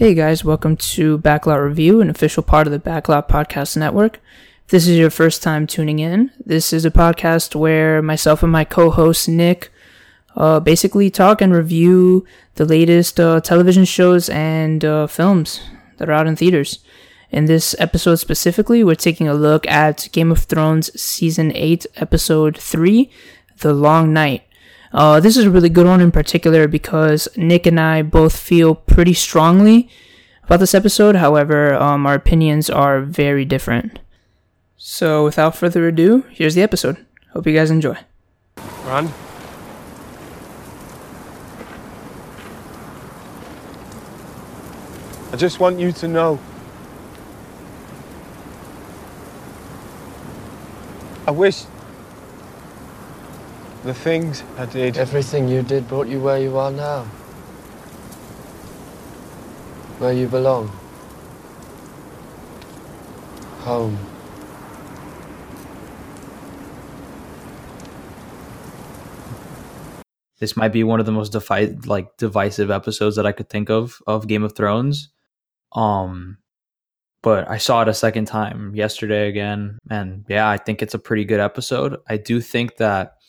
Hey guys, welcome to Backlot Review, an official part of the Backlot Podcast Network. If this is your first time tuning in, this is a podcast where myself and my co-host Nick uh, basically talk and review the latest uh, television shows and uh, films that are out in theaters. In this episode specifically, we're taking a look at Game of Thrones Season 8, Episode 3, The Long Night. Uh, this is a really good one in particular because Nick and I both feel pretty strongly about this episode. However, um, our opinions are very different. So, without further ado, here's the episode. Hope you guys enjoy. Run. I just want you to know. I wish the things I did. Everything you did brought you where you are now. Where you belong. Home. this might be one of the most defi- like divisive episodes that I could think of of Game of Thrones. Um but I saw it a second time yesterday again and yeah, I think it's a pretty good episode. I do think that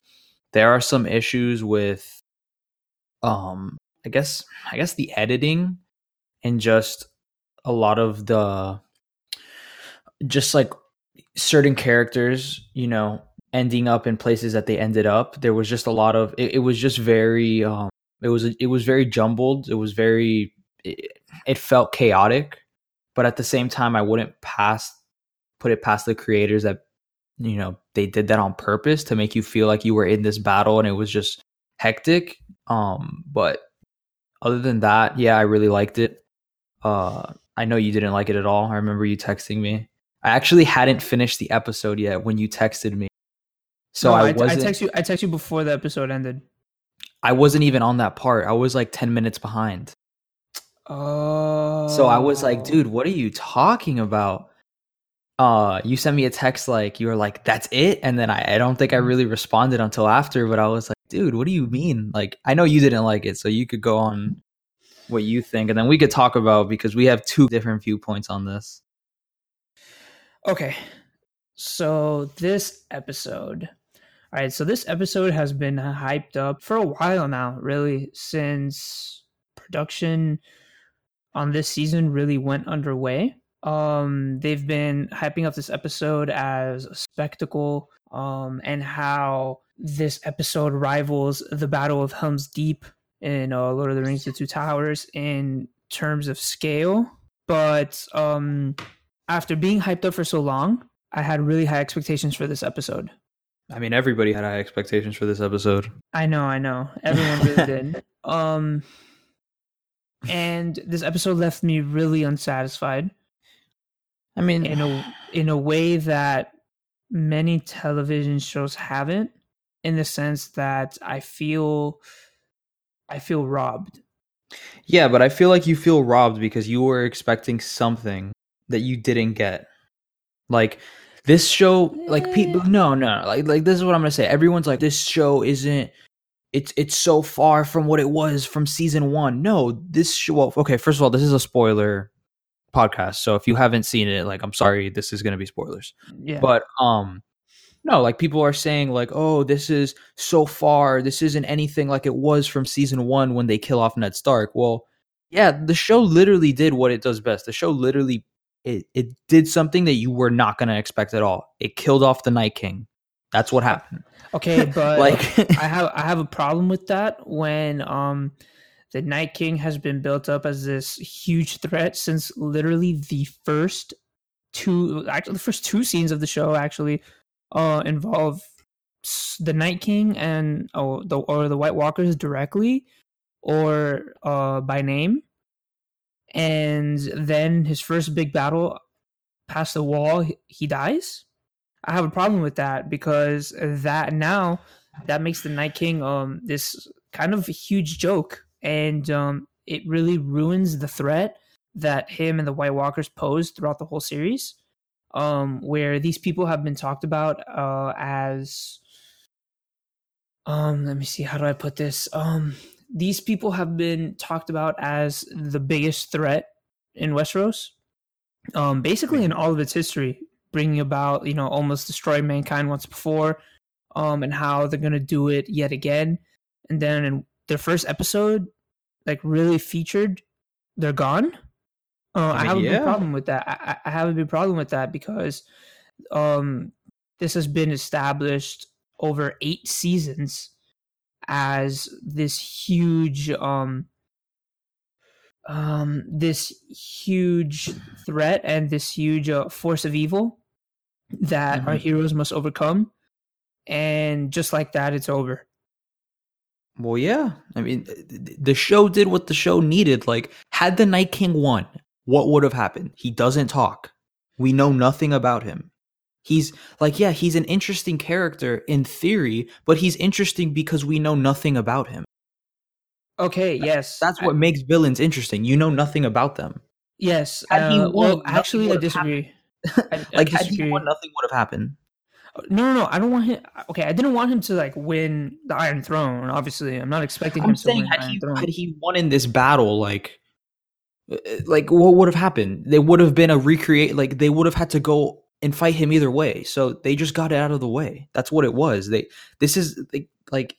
there are some issues with um I guess I guess the editing and just a lot of the just like certain characters, you know, ending up in places that they ended up. There was just a lot of it, it was just very um it was it was very jumbled. It was very it, it felt chaotic, but at the same time I wouldn't pass put it past the creators that you know they did that on purpose to make you feel like you were in this battle and it was just hectic. Um but other than that, yeah, I really liked it. Uh I know you didn't like it at all. I remember you texting me. I actually hadn't finished the episode yet when you texted me. So No, I I, I wasn't text you. I text you before the episode ended. I wasn't even on that part. I was like 10 minutes behind. Oh. So I was like, dude, what are you talking about? Uh, you sent me a text like you were like, that's it, and then I, I don't think I really responded until after, but I was like, dude, what do you mean? Like, I know you didn't like it, so you could go on what you think, and then we could talk about because we have two different viewpoints on this. Okay. So this episode. All right, so this episode has been hyped up for a while now, really, since production on this season really went underway. Um they've been hyping up this episode as a spectacle um and how this episode rivals the Battle of Helm's Deep in uh, Lord of the Rings: The Two Towers in terms of scale, but um after being hyped up for so long, I had really high expectations for this episode. I mean, everybody had high expectations for this episode. I know, I know. Everyone really did. Um and this episode left me really unsatisfied I mean, in a in a way that many television shows haven't in the sense that I feel I feel robbed. Yeah, but I feel like you feel robbed because you were expecting something that you didn't get. Like this show, like people, eh. no, no, like like this is what I'm gonna say. Everyone's like, this show isn't. It's it's so far from what it was from season one. No, this show. Well, okay, first of all, this is a spoiler podcast, so if you haven't seen it, like, I'm sorry, this is gonna be spoilers. Yeah. But um no, like people are saying like, "Oh, this is so far. This isn't anything like it was from season 1 when they kill off Ned Stark." Well, yeah, the show literally did what it does best. The show literally it it did something that you were not going to expect at all. It killed off the Night King. That's what happened. okay, but like I have I have a problem with that when um the Night King has been built up as this huge threat since literally the first two actually the first two scenes of the show actually uh involve the Night King and oh the or the White Walkers directly or uh by name. And then his first big battle past the wall he, dies. I have a problem with that because that now that makes the Night King um this kind of huge joke and um it really ruins the threat that him and the White Walkers pose throughout the whole series. Um where these people have been talked about uh as um let me see how do I put this? Um these people have been talked about as the biggest threat in Westeros. Um, basically in all of its history, bringing about you know almost destroying mankind once before, um, and how they're gonna do it yet again. And then in their first episode, like really featured, they're gone. Uh, I, have a yeah. big problem with that. I, I have a big problem with that because um, this has been established over eight seasons as this huge um um this huge threat and this huge uh, force of evil that our Mhm. heroes must overcome and just like that it's over Well, yeah. I mean, th- th- the show did what the show needed. Like, had the Night King won, what would have happened? He doesn't talk. We know nothing about him. He's like, yeah, he's an interesting character in theory, but he's interesting because we know nothing about him. okay yes That's I- what makes villains interesting. You know nothing about them. yes Had he uh, won, well actually i would've disagree I, I Like, had he won, nothing would have happened. No no no i don't want him okay i didn't want him to like win the iron throne obviously i'm not expecting him I'm to saying, win the had iron he throne had he won in this battle, like, uh, like what would have happened? There would have been a recreate. Like, they would have had to go and fight him either way. So they just got it out of the way. That's what it was. They this is like, like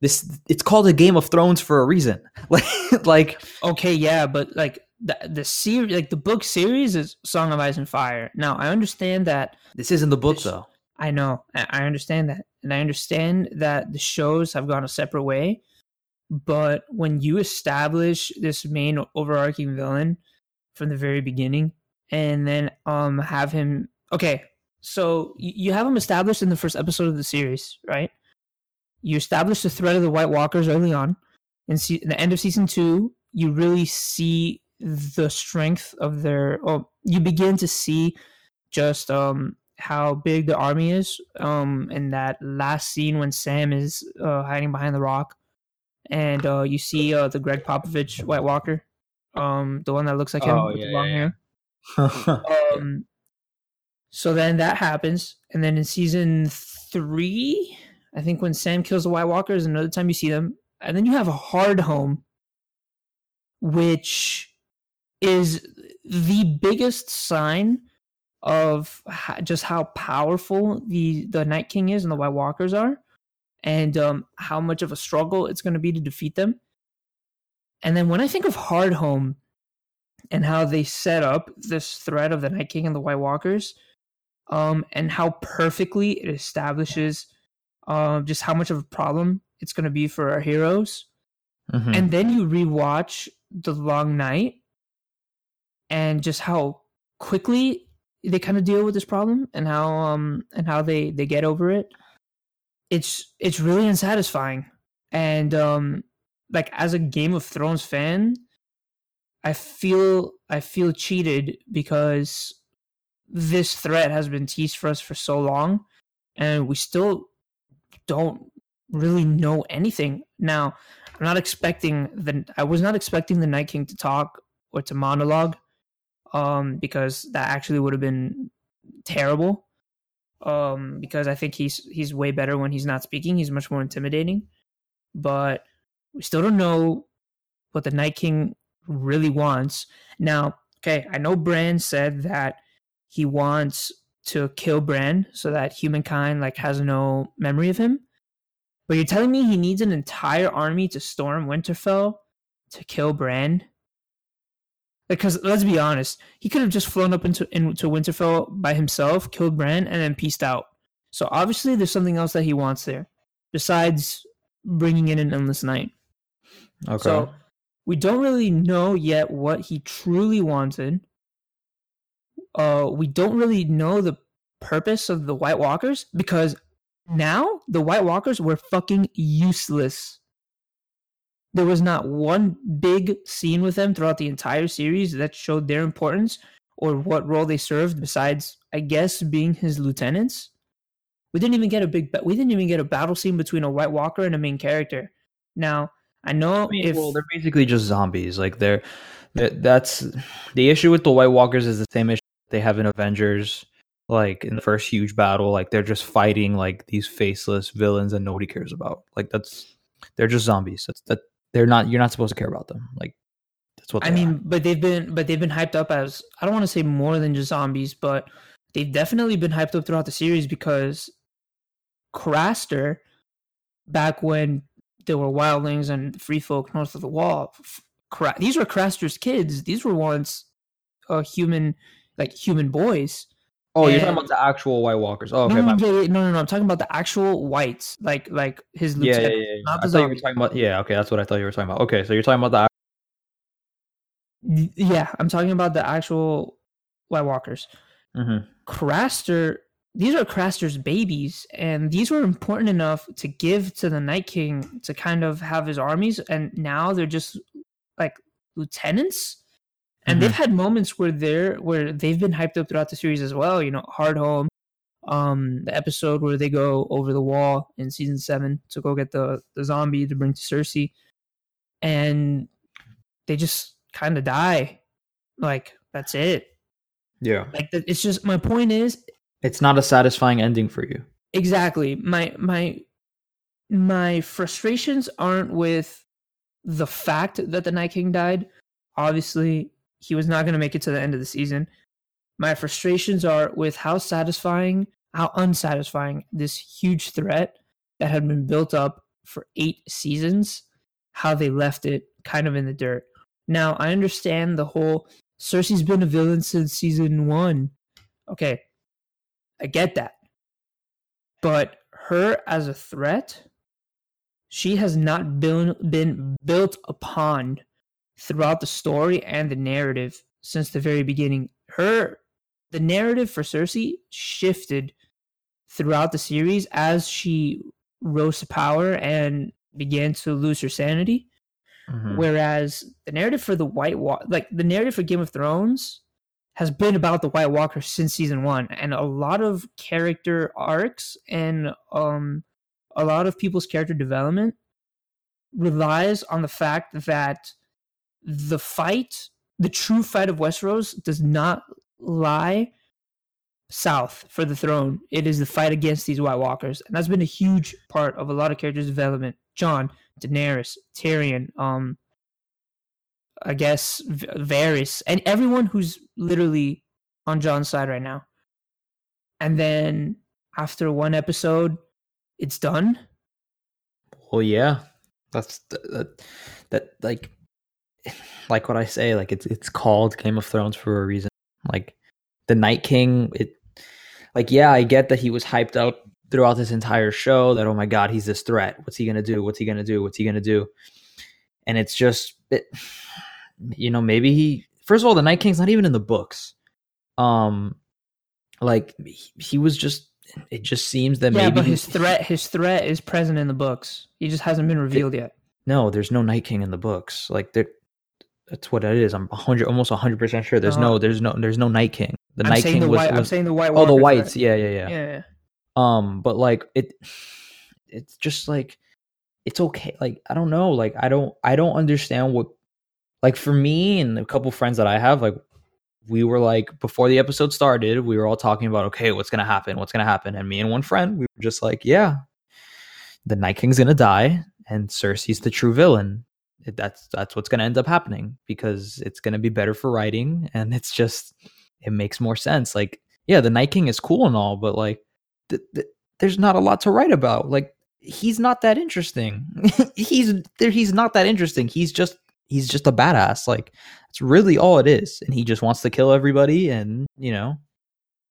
this. It's called a Game of Thrones for a reason. Like, like okay yeah but like the the series like the book series is song of ice and fire now i understand that this isn't the book This- though. I know i understand that and i understand that the shows have gone a separate way but when you establish this main overarching villain from the very beginning and then um have him okay so you, have him established in the first episode of the series right? You establish the threat of the white walkers early on. In, se- the end of season two you really see the strength of their oh you begin to see just um how big the army is um in that last scene when sam is uh, hiding behind the rock and uh you see uh the Gregg Popovich white walker um the one that looks like him Oh, with yeah, the long yeah, hair. um so then that happens and then in season three i think when sam kills the white walkers another time you see them and then you have a Hardhome which is the biggest sign of just how powerful the the night king is and the white walkers are and um, how much of a struggle it's going to be to defeat them and then when i think of Hardhome and how they set up this threat of the night king and the white walkers um, and how perfectly it establishes um, just how much of a problem it's going to be for our heroes Mhm. and then you rewatch the long night and just how quickly they kind of deal with this problem and how um and how they they get over it. It's it's really unsatisfying. And um like as a game of thrones fan i feel i feel cheated because this threat has been teased for us for so long and we still don't really know anything. Now i'm not expecting the i was not expecting the night king to talk or to monologue um because that actually would have been terrible. Um because i think he's he's way better when he's not speaking. He's much more intimidating. But we still don't know what the night king really wants. Now okay i know bran said that he wants to kill bran so that humankind like has no memory of him. But you're telling me he needs an entire army to storm winterfell to kill bran because let's be honest, he could have just flown up into into Winterfell by himself, killed Bran, and then pieced out. So obviously, there's something else that he wants there, besides bringing in an endless night. okay. So we don't really know yet what he truly wanted. Uh, we don't really know the purpose of the White Walkers because now the White Walkers were fucking useless. There was not one big scene with them throughout the entire series that showed their importance or what role they served besides, I guess, being his lieutenants. We didn't even get a big. ba- We didn't even get a battle scene between a White Walker and a main character. Now I know I mean, if well, they're basically just zombies. Like they're, that that's the issue with the White Walkers is the same issue they have in Avengers. Like in the first huge battle, like they're just fighting like these faceless villains that nobody cares about. Like that's they're just zombies. That's that they're not. You're not supposed to care about them. Like That's what I mean, are. but they've been but they've been hyped up as I don't want to say more than just zombies, but they've definitely been hyped up throughout the series because Craster, back when there were wildlings and free folk north of the wall, Cra- these were Craster's kids. These were once uh, human, like human boys. Oh, you're talking about the actual White Walkers. Oh, okay. no, no, no, no, no. I'm talking about the actual whites, like like his yeah, yeah, lieutenant. yeah, yeah. not I the thought you were talking about. Yeah, okay, that's what I thought you were talking about. Okay, so you're talking about Y- Yeah, I'm talking about the actual White Walkers. the. Mhm. Craster, these are Craster's babies, and these were important enough to give to the Night King to kind of have his armies, and now they're just like lieutenants. And they've had moments where they're where they've been hyped up throughout the series as well. You know, Hardhome, um, the episode where they go over the wall in season seven to go get the the zombie to bring to Cersei, and they just kind of die. Like that's it. Yeah, Like it's just my point is it's not a satisfying ending for you. exactly my my my frustrations aren't with the fact that the night king died obviously he was not going to make it to the end of the season. My frustrations are with how satisfying how unsatisfying this huge threat that had been built up for eight seasons how they left it kind of in the dirt. Now i understand the whole cersei's been a villain since season one. Okay i get that. But her as a threat she has not been been built upon throughout the story and the narrative since the very beginning her the narrative for cersei shifted throughout the series as she rose to power and began to lose her sanity Mhm. Whereas the narrative for the White Walk, like the narrative for Game of Thrones, has been about the White Walker since season one, and a lot of character arcs and um a lot of people's character development relies on the fact that the fight, the true fight of Westeros, does not lie south for the throne. It is the fight against these White Walkers, and that's been a huge part of a lot of characters' development. Jon, Daenerys, Tyrion, um, I guess Varys, and everyone who's literally on Jon's side right now. And then after one episode, it's done. Well, yeah, that's th- that, that like like what I say. Like it's it's called Game of Thrones for a reason. Like the Night King. It like yeah, I get that he was hyped up throughout this entire show. That oh my god, he's this threat. What's he gonna do? What's he gonna do? What's he gonna do? And it's just it, you know maybe he first of all the Night King's not even in the books. Um, like he, he was just. It just seems that yeah, maybe but his threat, his threat is present in the books. He just hasn't been revealed yet. No, there's no Night King in the books. Like there, that's what it is. I'm hundred, almost hundred percent sure. There's No. no, there's no, there's no Night King. The I'm Night saying King the was, white. I'm saying the white. oh the whites. threat. Yeah, yeah, yeah, Yeah. Um, but like it, it's just like it's okay. Like I don't know. Like I don't, I don't understand what. Like for me and a couple friends that I have, like we were like before the episode started, we were all talking about okay, what's gonna happen, what's gonna happen, and me and one friend, we were just like, yeah, the Night King's gonna die, and Cersei's the true villain. That's that's what's gonna end up happening because it's gonna be better for writing, and it's just it makes more sense. Like, yeah, the Night King is cool and all, but like, th- th- there's not a lot to write about. Like, he's not that interesting. he's there. He's not that interesting. He's just he's just a badass. Like, that's really all it is, and he just wants to kill everybody, and you know,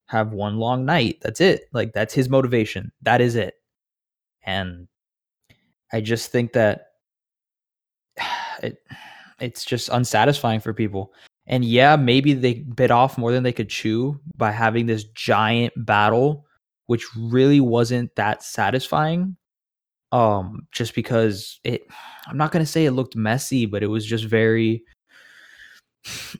have one long night. That's it. Like, that's his motivation. That is it. And I just think that it it's just unsatisfying for people. And yeah, maybe they bit off more than they could chew by having this giant battle, which really wasn't that satisfying. Um, just because it I'm not gonna say it looked messy, but it was just very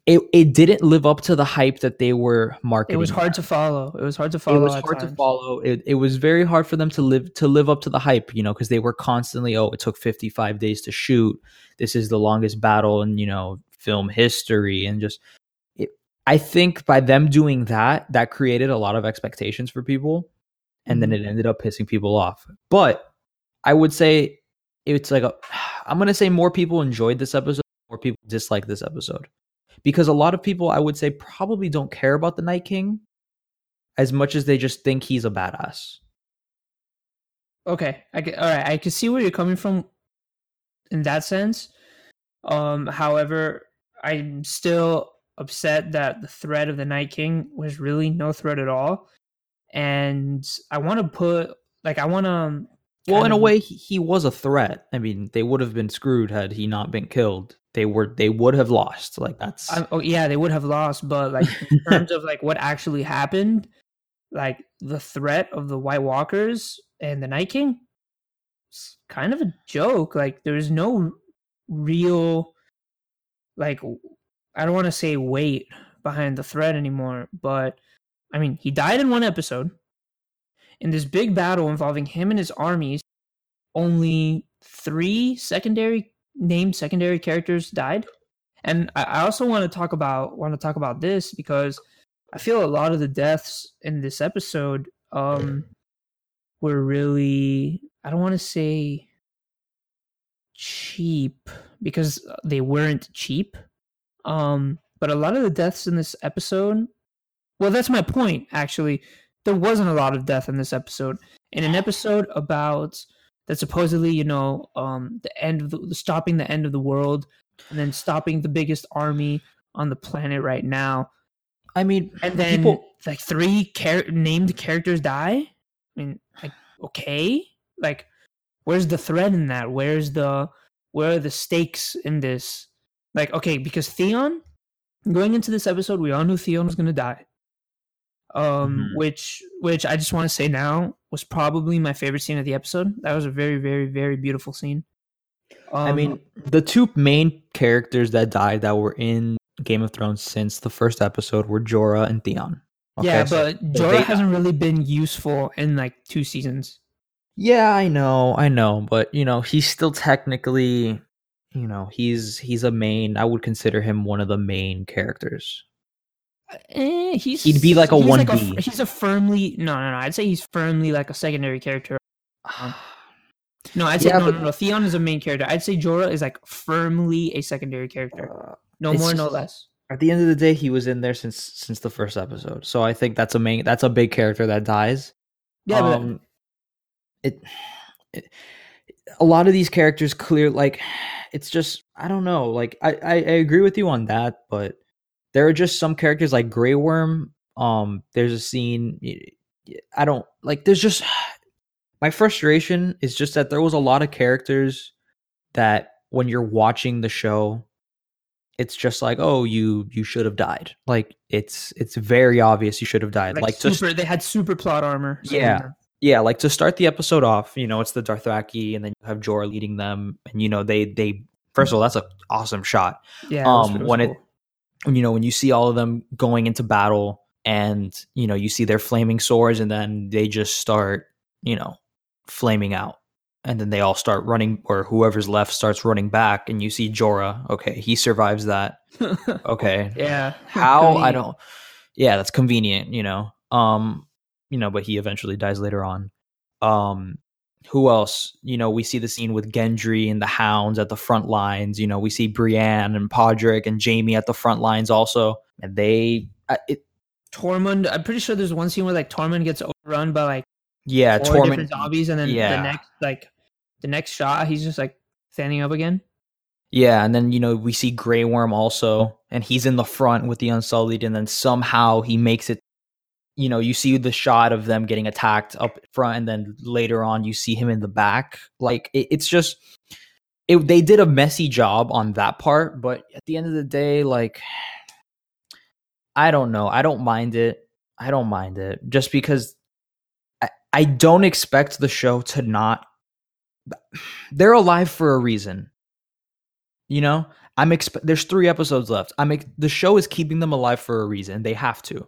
it it didn't live up to the hype that they were marketing. It was hard to follow. It was hard to follow. it was at hard to follow. It, it was very hard for them to live to live up to the hype, you know, because they were constantly, oh, it took 55 days to shoot. This is the longest battle in, you know, film history. And just it, I think by them doing that, that created a lot of expectations for people. And then mm-hmm. it ended up pissing people off. But I would say it's like a, I'm gonna say more people enjoyed this episode more people dislike this episode because a lot of people I would say probably don't care about the Night King as much as they just think he's a badass. Okay, I all right. I can see where you're coming from in that sense. Um, however, I'm still upset that the threat of the Night King was really no threat at all, and I want to put like I want to. Well, in a way, he, he was a threat. I mean, they would have been screwed had he not been killed. They were they would have lost. Like that's I, oh yeah, they would have lost, but like in terms of like what actually happened, like the threat of the White Walkers and the Night King, it's kind of a joke. Like there's no real, like I don't want to say weight behind the threat anymore, but I mean he died in one episode. In this big battle involving him and his armies, only three secondary named secondary characters died. And I also want to talk about want to talk about this because I feel a lot of the deaths in this episode um were really I don't want to say cheap because they weren't cheap. Um but a lot of the deaths in this episode well that's my point actually. There wasn't a lot of death in this episode. In an episode about that supposedly, you know, um the end of the, stopping the end of the world and then stopping the biggest army on the planet right now I mean, and then people like three char- named characters die. I mean, like okay, like where's the thread in that? Where's the where are the stakes in this? Like okay, because Theon, going into this episode, we all knew Theon was gonna die. Um, Mhm. which which I just want to say now was probably my favorite scene of the episode. That was a very very very beautiful scene. Um, I mean, the two main characters that died that were in Game of Thrones since the first episode were Jorah and Theon. yeah, but so Jorah they- hasn't really been useful in like two seasons. Yeah, I know, I know, but you know, he's still technically, you know, he's he's a main. I would consider him one of the main characters. Eh, he's He'd be like a he's 1B. f- he's a firmly no no no. I'd say he's firmly like a secondary character. No, I'd say Yeah, no, but- no no. Theon is a main character. I'd say Jorah is like firmly a secondary character. Uh, No more, no less. at the end of the day, he was in there since since the first episode, so I think that's a main. That's a big character that dies. Yeah, but um, it, it a lot of these characters clear like it's just i don't know like I, I i agree with you on that but there are just some characters like Grey worm um there's a scene I don't like there's just my frustration is just that there was a lot of characters that when you're watching the show it's just like oh you you should have died like it's it's very obvious you should have died like, like, super, they had super plot armor. so- Yeah. yeah, like to start the episode off, you know, it's the Dothraki, and then you have Jorah leading them, and you know they they first of all that's an awesome shot. yeah. it um, was when it cool. When, you know when you see all of them going into battle, and you know you see their flaming swords, and then they just start you know flaming out, and then they all start running, or whoever's left starts running back, and you see Jorah. Okay, he survives that. Okay, yeah. how I don't. Yeah, that's convenient, you know. Um, you know, but he eventually dies later on. Um, who else? You know, we see the scene with Gendry and the Hounds at the front lines. You know, we see Brienne and Podrick and Jaime at the front lines also, and they. Uh, it, Tormund. I'm pretty sure there's one scene where like Tormund gets overrun by like yeah, four Tormund. different zombies, and then yeah. the next like the next shot, he's just like standing up again. Yeah, and then you know we see Grey Worm also, and he's in the front with the Unsullied, and then somehow he makes it. You know, you see the shot of them getting attacked up front, and then later on you see him in the back. Like it, it's just, it, they did a messy job on that part, but at the end of the day, like, I don't know, I don't mind it. I don't mind it just because I, I don't expect the show to not. They're alive for a reason you know i'm exp- there's three episodes left i'm ex- the show is keeping them alive for a reason they have to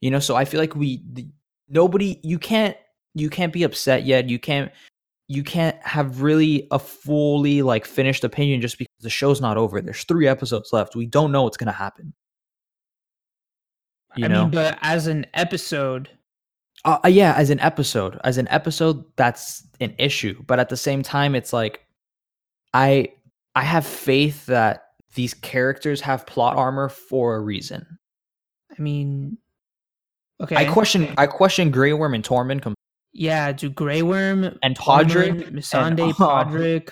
you know so i feel like we the, nobody you can't you can't be upset yet. You can't you can't have really a fully like finished opinion just because the show's not over. There's three episodes left. We don't know what's going to happen. You I know? mean, but as an episode, uh, uh, yeah as an episode as an episode that's an issue. But at the same time it's like i i have faith that these characters have plot armor for a reason. I mean, okay. I question I question Grey Worm and Tormund com- Yeah, do Grey Worm and Podrick Missandei, and- Podrick.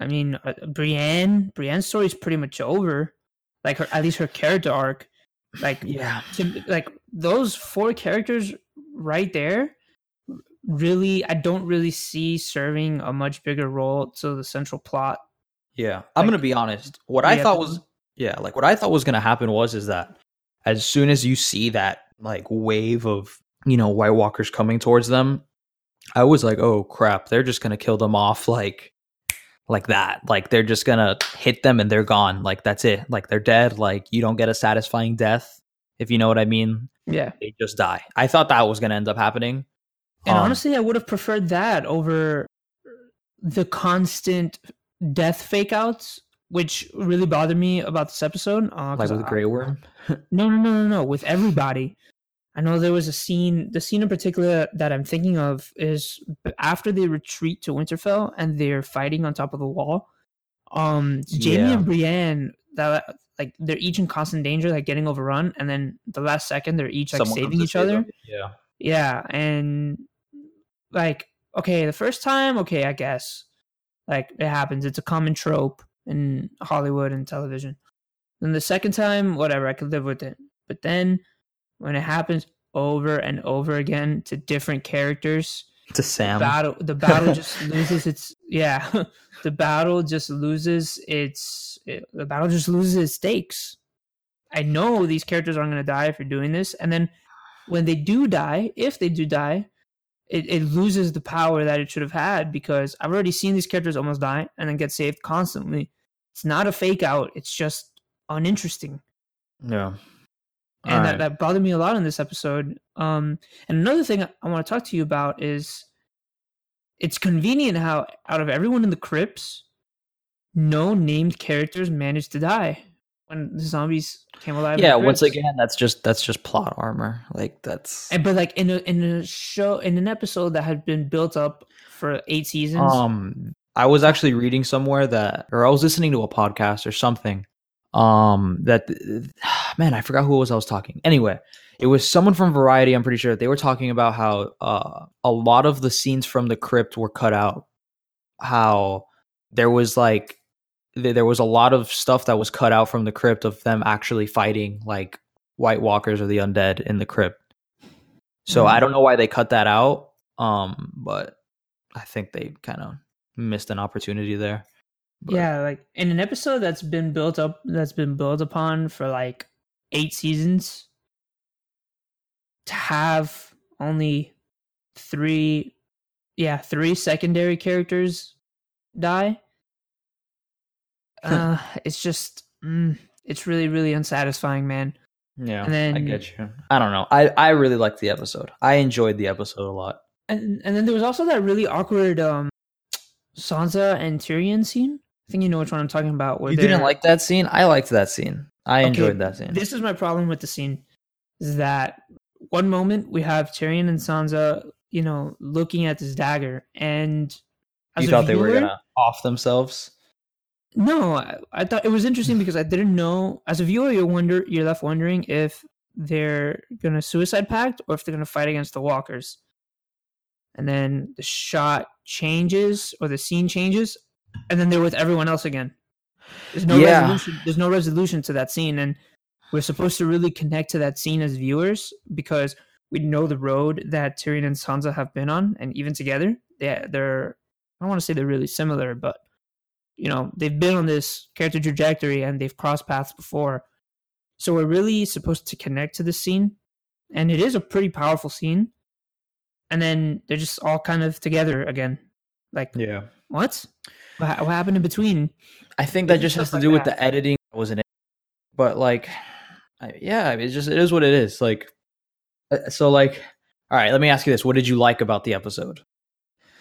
I mean, uh, Brienne. Brienne's story is pretty much over. Like her, at least her character arc. Like yeah. to, like those four characters right there really i don't really see serving a much bigger role to the central plot Yeah, I'm gonna be honest. What I thought was yeah, like what I thought was gonna happen was is that as soon as you see that like wave of you know White Walkers coming towards them, I was like, oh crap, they're just gonna kill them off like like that. Like they're just gonna hit them and they're gone. Like that's it. Like they're dead. Like you don't get a satisfying death, if you know what I mean. yeah They just die. I thought that was gonna end up happening. and Um, honestly i would have preferred that over the constant death fake outs which really bothered me about this episode uh, like with I- Grey Worm. No, no, no, no, no. With everybody. I know there was a scene, the scene in particular that I'm thinking of is after they retreat to Winterfell and they're fighting on top of the wall. Um, Jaime Yeah. and Brienne, that like they're each in constant danger, like getting overrun, and then the last second they're each like Someone saving each other. them. Yeah. Yeah, and like okay, the first time, okay, I guess like it happens. It's a common trope in Hollywood and television. Then the second time, whatever, I could live with it. But then when it happens over and over again to different characters, To Sam. battle the battle just loses its yeah, the battle just loses its it, the battle just loses its stakes. I know these characters aren't going to die if you're doing this, and then when they do die, if they do die, it, it loses the power that it should have had because I've already seen these characters almost die and then get saved constantly. It's not a fake out; it's just uninteresting Yeah. And that, that bothered me a lot in this episode. Um, and another thing I want to talk to you about is it's convenient how out of everyone in the crypts, no named characters managed to die when the zombies came alive. yeah once again that's just that's just plot armor like that's and but like in a in a show in an episode that had been built up for eight seasons. um i was actually reading somewhere that or i was listening to a podcast or something um that man i forgot who it was i was talking. Anyway it was someone from variety i'm pretty sure. They were talking about how uh a lot of the scenes from the crypt were cut out. How there was like th- there was a lot of stuff that was cut out from the crypt of them actually fighting like white walkers or the undead in the crypt. So i Mhm. don't know why they cut that out um but i think they kind of missed an opportunity there But- yeah, like in an episode that's been built up, that's been built upon for like eight seasons, to have only three, yeah, three secondary characters die, uh, it's just, mm, it's really, really unsatisfying, man. yeah And i get you. I don't know. I i really liked the episode. I enjoyed the episode a lot. And and then there was also that really awkward um Sansa and Tyrion scene. Think you know which one I'm talking about. Where you didn't like that scene i liked that scene i Okay, enjoyed that scene This is my problem with the scene. Is that one moment we have Tyrion and Sansa, you know, looking at this dagger, and as you thought they were gonna off themselves No, I, I thought it was interesting because I didn't know. As a viewer, you wonder, you're left wondering if they're gonna suicide pact or if they're gonna fight against the walkers. And then the shot changes or the scene changes, and then they're with everyone else again. There's no Yeah. resolution. There's no resolution to that scene, and we're supposed to really connect to that scene as viewers because we know the road that Tyrion and Sansa have been on, and even together, they they're I don't want to say they're really similar, but you know they've been on this character trajectory and they've crossed paths before. So we're really supposed to connect to this scene, and it is a pretty powerful scene. And then they're just all kind of together again. Like yeah what? What, what happened in between? I think that just has to like do with that. the editing that wasn't it. But like, I, yeah, I mean, it's just it is what it is. Like, uh, so like, all right, let me ask you this: What did you like about the episode?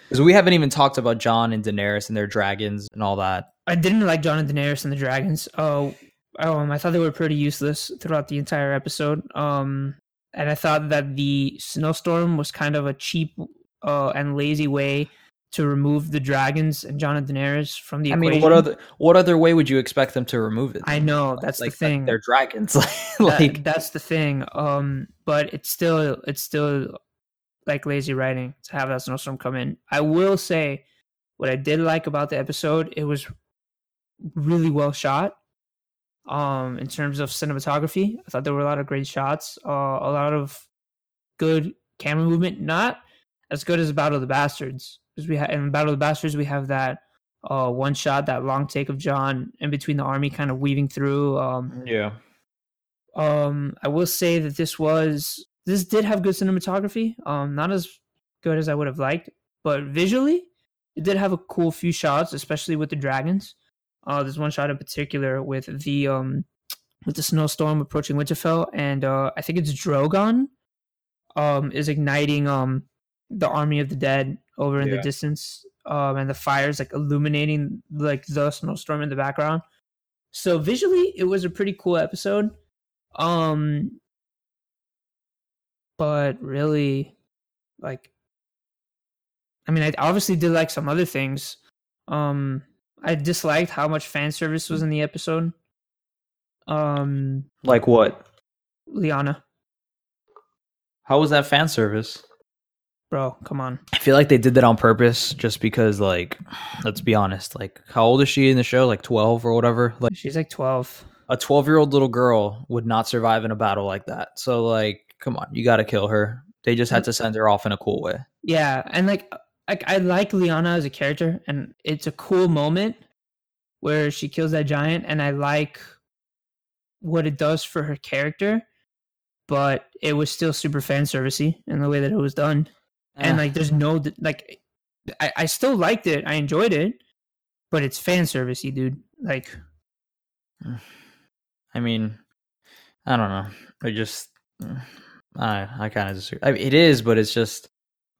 Because we haven't even talked about Jon and Daenerys and their dragons and all that. I didn't like Jon and Daenerys and the dragons. Oh, um, I thought they were pretty useless throughout the entire episode. Um, and I thought that the snowstorm was kind of a cheap uh, and lazy way to remove the dragons and and Daenerys from the I equation. mean, what other what other way would you expect them to remove it? I know that's like the thing. they're dragons. That- like that's the thing. Um, but it's still it's still like lazy writing to have that snowstorm come in. I will say what I did like about the episode, it was really well shot. Um, in terms of cinematography, I thought there were a lot of great shots, uh, a lot of good camera movement. Not as good as Battle of the Bastards, because we had in Battle of the Bastards we have that uh one shot, that long take of Jon in between the army, kind of weaving through. Um, yeah, um, I will say that this was this did have good cinematography. Um, not as good as I would have liked, but visually, it did have a cool few shots, especially with the dragons. Uh, there's one shot in particular with the um with the snowstorm approaching Winterfell, and uh, I think it's Drogon um is igniting um the army of the dead over in Yeah. the distance, um, and the fires like illuminating like the snowstorm in the background. So visually, it was a pretty cool episode. Um, but really, like, I mean, I obviously did like some other things. Um, I disliked how much fan service was in the episode. Um, like what? Lyanna, How was that fan service? Bro, come on. I feel like they did that on purpose, just because, like, let's be honest. Like, how old is she in the show? Like twelve or whatever. Like, She's like twelve. a twelve-year-old little girl would not survive in a battle like that. So, like, come on, you got to kill her. They just had to send her off in a cool way. Yeah, and like, like I like Lyanna as a character, and it's a cool moment where she kills that giant, and I like what it does for her character. But it was still super fan servicey in the way that it was done, and like, there's no like, I I still liked it, I enjoyed it, but it's fan servicey, dude. Like, I mean, I don't know. I just, I, I kind of disagree. I mean, it is, but it's just,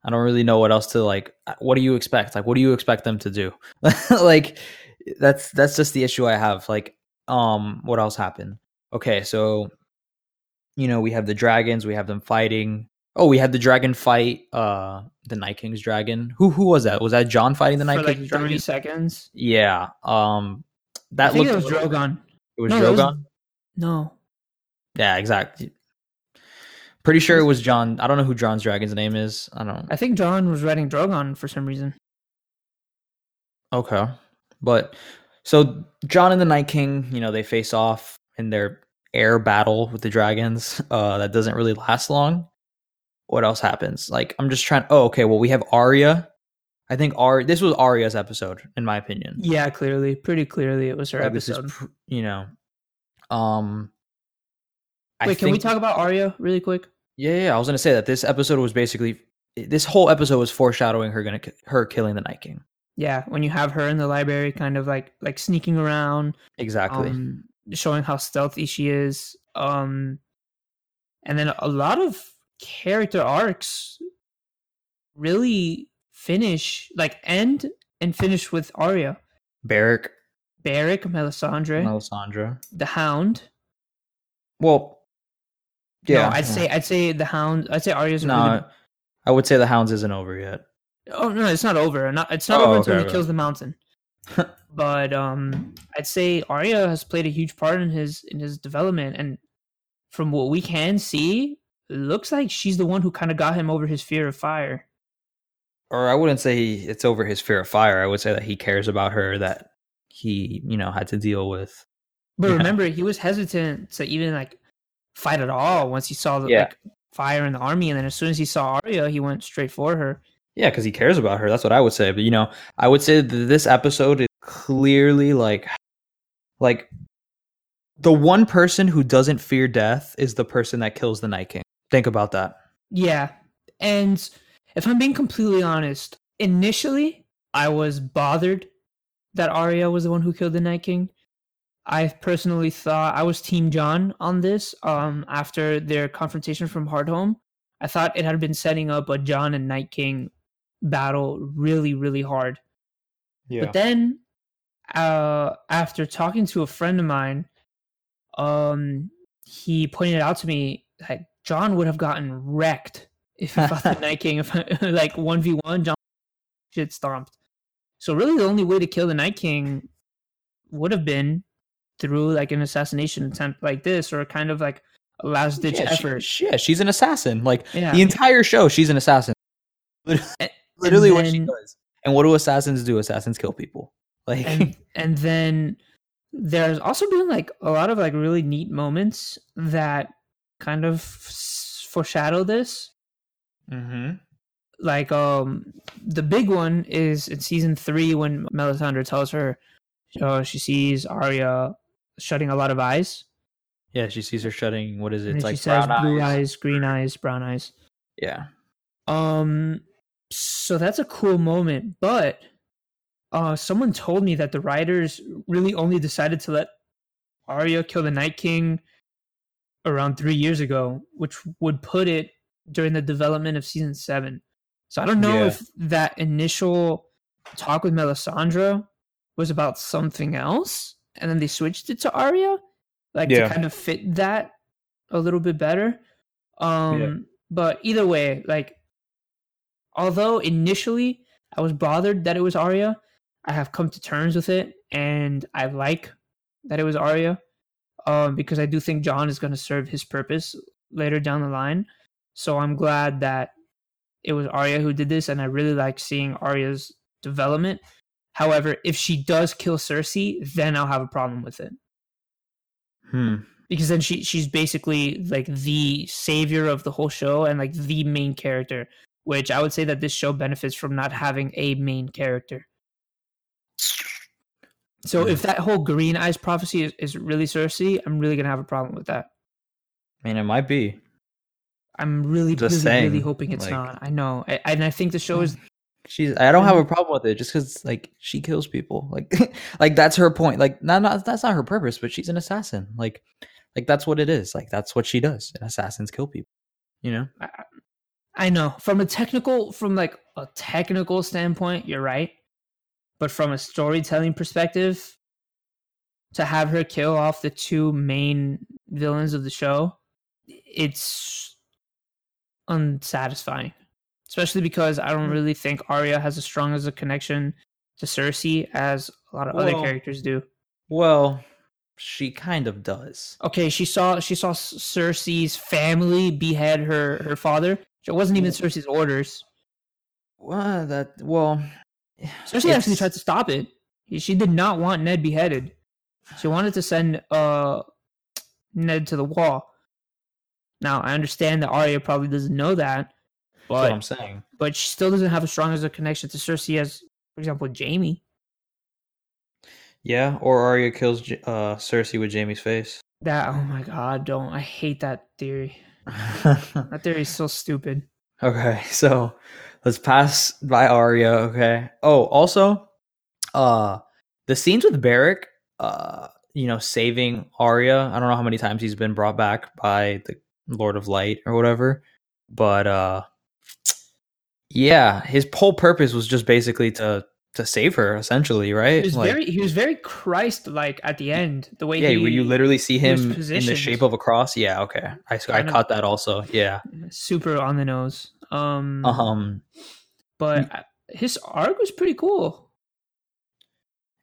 I don't really know what else to like. uh, What do you expect? Like, what do you expect them to do? like, that's that's just the issue I have. Like, um, what else happened? Okay, so, you know, we have the dragons. We have them fighting. Oh, we had the dragon fight. Uh, the Night King's dragon. Who who was that? Was that Jon fighting the for Night like King's thirty dragon? seconds. Yeah. Um, that I think looked. it was little- Drogon. It was No, that was- Drogon. No, Yeah, exactly. Pretty sure it was Jon. I don't know who Jon's dragon's name is. I don't. I think Jon was writing Drogon for some reason. Okay, but so Jon and the Night King, you know, they face off in their air battle with the dragons. Uh, that doesn't really last long. What else happens? Like, I'm just trying. Oh, okay. Well, we have Arya. I think Ar. This was Arya's episode, in my opinion. Yeah, clearly, pretty clearly, it was her Like, is episode. pr- you know, um. I Wait, can we talk about Arya really quick? Yeah, yeah, I was gonna say that this episode was basically this whole episode was foreshadowing her gonna her killing the Night King. Yeah, when you have her in the library, kind of like like sneaking around, Exactly. um, showing how stealthy she is, um, and then a lot of character arcs really finish like end and finish with Arya, Beric, Beric, Melisandre, Melisandre. the Hound. Well, yeah, no, I'd say I'd say the Hound. I'd say Arya's no. really I would say the Hounds isn't over yet. Oh no, it's not over. Not it's not Oh, over until he okay. kills the mountain. but um, I'd say Arya has played a huge part in his in his development, and from what we can see, looks like she's the one who kind of got him over his fear of fire. Or I wouldn't say he, it's over his fear of fire. I would say that he cares about her. That he, you know, had to deal with. But remember, he was hesitant to even like fight at all once he saw the Yeah. like fire in the army, and then as soon as he saw Arya, he went straight for her. Yeah, because he cares about her. That's what I would say. But you know, I would say that this episode is clearly like, like the one person who doesn't fear death is the person that kills the Night King. Think about that. Yeah. And if I'm being completely honest, initially I was bothered that Arya was the one who killed the Night King. I personally thought I was Team Jon on this. Um, after their confrontation from Hardhome, I thought it had been setting up a Jon and Night King battle really, really hard. Yeah. But then, uh, after talking to a friend of mine, um, he pointed out to me that Jon would have gotten wrecked if he fought the Night King. If like one v one, Jon shit stomped. So really, the only way to kill the Night King would have been through like an assassination attempt like this, or kind of like a last ditch yeah, effort. she- yeah, she's an assassin. Like Yeah. the entire show, she's an assassin. Literally and what she does. And what do assassins do? Assassins kill people. Like and and then there's also been like a lot of like really neat moments that kind of foreshadow this mm-hmm. like um the big one is in season three when melisandre tells her uh, she sees Arya shutting a lot of eyes Yeah, she sees her shutting. What is it? It's like she says brown blue eyes. eyes green eyes brown eyes Yeah. Um, so that's a cool moment, but uh, someone told me that the writers really only decided to let Arya kill the Night King around three years ago, which would put it during the development of season seven. So I don't know Yeah. if that initial talk with Melisandre was about something else, and then they switched it to Arya, like Yeah. to kind of fit that a little bit better. Um, but either way, like although initially I was bothered that it was Arya, I have come to terms with it, and I like that it was Arya, um, because I do think Jon is going to serve his purpose later down the line. So I'm glad that it was Arya who did this, and I really like seeing Arya's development. However, if she does kill Cersei, then I'll have a problem with it Hmm. because then she she's basically like the savior of the whole show and like the main character which i would say that this show benefits from not having a main character so if mm-hmm. that whole green eyes prophecy is, is really cersei i'm really gonna have a problem with that I mean, it might be. i'm really Just really saying, really hoping it's like- not i know I, and i think the show mm. is She's. I don't have a mm. problem with it, just because like she kills people. Like, like that's her point. Like, not, not that's not her purpose, but she's an assassin. Like, like that's what it is. Like that's what she does. Assassins kill people. You know. I know from a technical, from like a technical standpoint, you're right. But from a storytelling perspective, to have her kill off the two main villains of the show, it's unsatisfying. Especially because I don't mm. really think Arya has as strong as a connection to Cersei as a lot of other characters do. Well, she kind of does. Okay, she saw she saw Cersei's family behead her her father. It wasn't even Cersei's orders. Well, that well. Cersei actually it's- tried to stop it. She- She did not want Ned beheaded. She wanted to send uh Ned to the wall. Now I understand that Arya probably doesn't know that, That's what I'm saying. but she still doesn't have as strong as a connection to Cersei as, for example, Jaime. Yeah, or Arya kills uh, Cersei with Jaime's face. That oh my god, don't I hate that theory. That theory is so stupid. okay, so let's pass by Arya. Okay. Oh, also, uh, the scenes with Beric, uh, you know, saving Arya. I don't know how many times he's been brought back by the Lord of Light or whatever, but uh, yeah, his whole purpose was just basically to to save her, essentially, right? He was Like- very he was very Christ like at the end. The way yeah, he where you literally see him in the shape of a cross. Yeah, okay, I I caught that also. Yeah, super on the nose. Um, um, but I- his arc was pretty cool.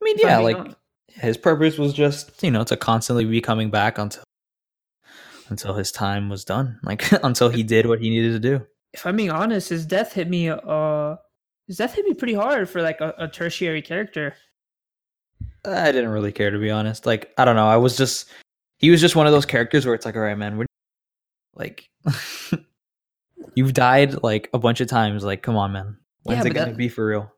I mean, if I'm yeah, like his purpose was just you know to constantly be coming back until until his time was done, like until he did what he needed to do. if I'm being honest, his death hit me. Uh, death hit me pretty hard for like a, a tertiary character. I didn't really care to be honest. Like I don't know, I was just he was just one of those characters where it's like, all right, man, we're like you've died like a bunch of times. Like, come on, man, when's Yeah, it gonna that- be for real?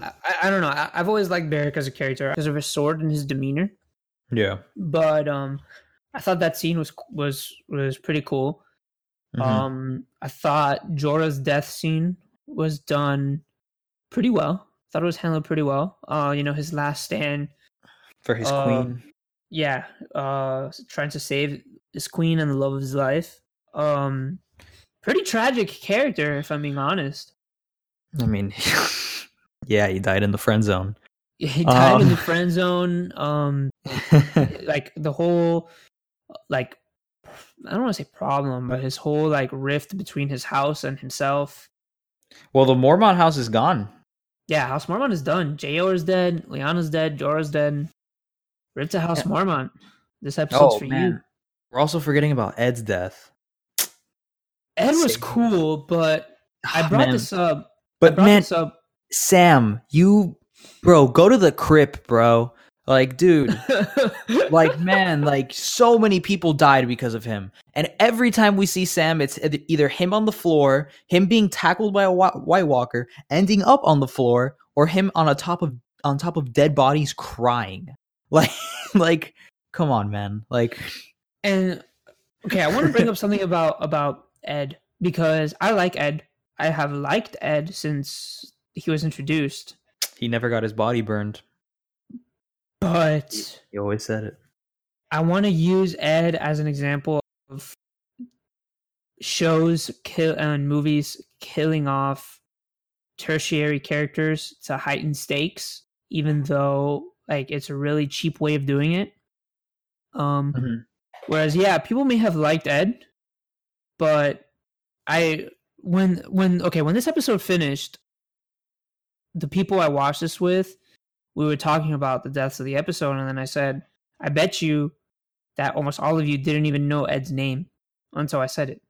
I, I- don't know. I, I've always liked Beric as a character because of his sword and his demeanor. Yeah, But um, I thought that scene was was was pretty cool. Mhm. Um, I thought Jorah's death scene was done pretty well. Thought it was handled pretty well. Uh, you know, his last stand for his uh, queen. yeah, uh, trying to save his queen and the love of his life. Um, pretty tragic character, if I'm being honest. I mean, yeah, he died in the friend zone. He died in Um. the friend zone. Um, like the whole, like, I don't want to say problem, but his whole like rift between his house and himself. well, the Mormont house is gone. Yeah, House Mormont is done. Jo is dead. Lyanna's dead. Jorah's dead. Rip to House Yeah. Mormont. This episode's Oh for you. we're also forgetting about Edd's death. Edd was cool, but I Ah, brought man. this up. But man, this up. Sam, you, bro, go to the crypt, bro. Like, dude, like man like so many people died because of him and every time we see sam it's either him on the floor him being tackled by a white walker ending up on the floor or him on a top of on top of dead bodies crying. Like like come on man. Like And okay, I want to bring up something about about Edd because I like Edd. I have liked Edd since he was introduced, he never got his body burned. But he always said it. I want to use Edd as an example of shows kill and movies killing off tertiary characters to heighten stakes, even though like it's a really cheap way of doing it. Um, Mhm. whereas yeah, people may have liked Edd, but I when when okay when this episode finished, the people I watched this with, we were talking about the deaths of the episode, and then I said, I bet you that almost all of you didn't even know Edd's name until I said it.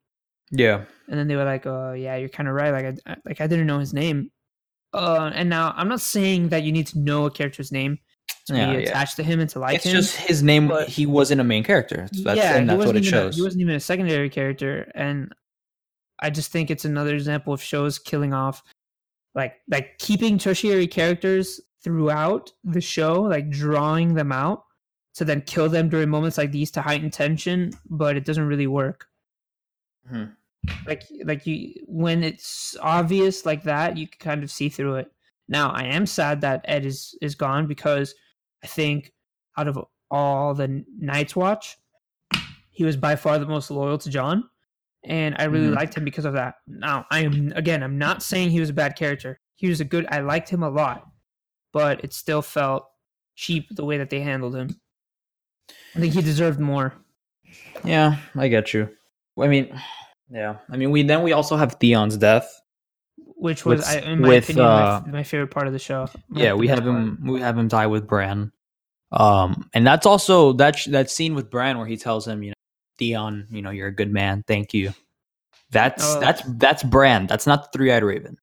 yeah And then they were like, "Oh, yeah, you're kind of right. Like, I, like I didn't know his name." Uh, and now I'm not saying that you need to know a character's name to Yeah, be yeah. attached to him and to like it's him. It's just his name but- he wasn't a main character that's, yeah, and that's what it even a- he wasn't even a secondary character, and I just think it's another example of shows killing off, like like keeping tertiary characters throughout the show, like drawing them out to then kill them during moments like these to heighten tension, but it doesn't really work. Mhm. Like like you when it's obvious like that, you can kind of see through it. Now I am sad that Edd is is gone because I think out of all the Night's Watch, he was by far the most loyal to Jon, and I really Mhm. liked him because of that. Now I am again, I'm not saying he was a bad character. He was a good. I liked him a lot, but it still felt cheap the way that they handled him. I think he deserved more. yeah i get you. I mean yeah. I mean we then we also have theon's death which was, With- I, in my with, opinion, uh, my, my favorite part of the show. My- yeah we have best part. him we have him die with bran. Um and that's also that sh- that scene with bran where he tells him you know theon you know you're a good man. Thank you. That's Oh. that's that's bran. That's not the three-eyed raven.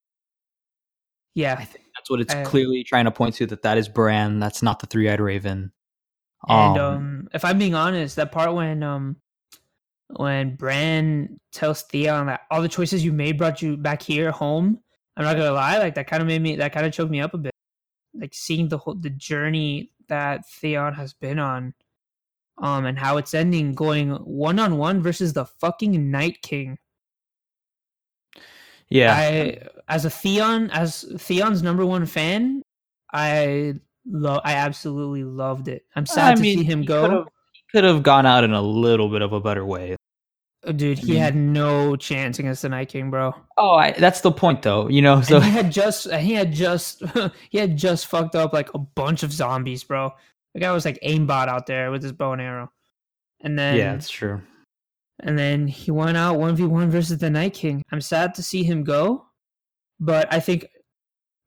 Yeah, i think that's what it's I- clearly trying to point to that that is bran. That's not the three-eyed raven and um, if I'm being honest, that part when um, when Bran tells Theon that all the choices you made brought you back here home, I'm not gonna lie, like that kind of made me that kind of choked me up a bit. Like seeing the whole the journey that Theon has been on, um, and how it's ending, going one on one versus the fucking Night King. yeah I as a Theon as Theon's number one fan, I love I absolutely loved it. I'm sad I to mean, see him go. could have gone out in a little bit of a better way Oh, Dude, he mm. had no chance against the Night King, bro. oh I, that's the point though you know so and he had just uh, he had just he had just fucked up like a bunch of zombies, bro. The guy was like aimbot out there with his bow and arrow. And then yeah that's true and then he went out 1v1 versus the Night King. I'm sad to see him go, but I think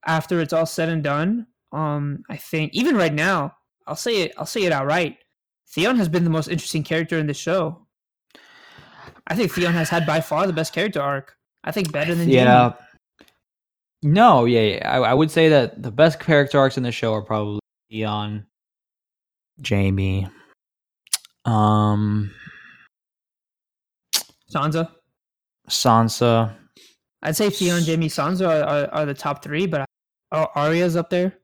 after it's all said and done, um I think even right now, I'll say it I'll say it outright. Theon has been the most interesting character in the show. I think Theon has had by far the best character arc. I think better than yeah Jaime. no yeah, yeah. I, I would say that the best character arcs in the show are probably Theon, Jaime, um, Sansa. Sansa. I'd say Theon, Jaime, Sansa are, are, are the top three, but Arya's up there.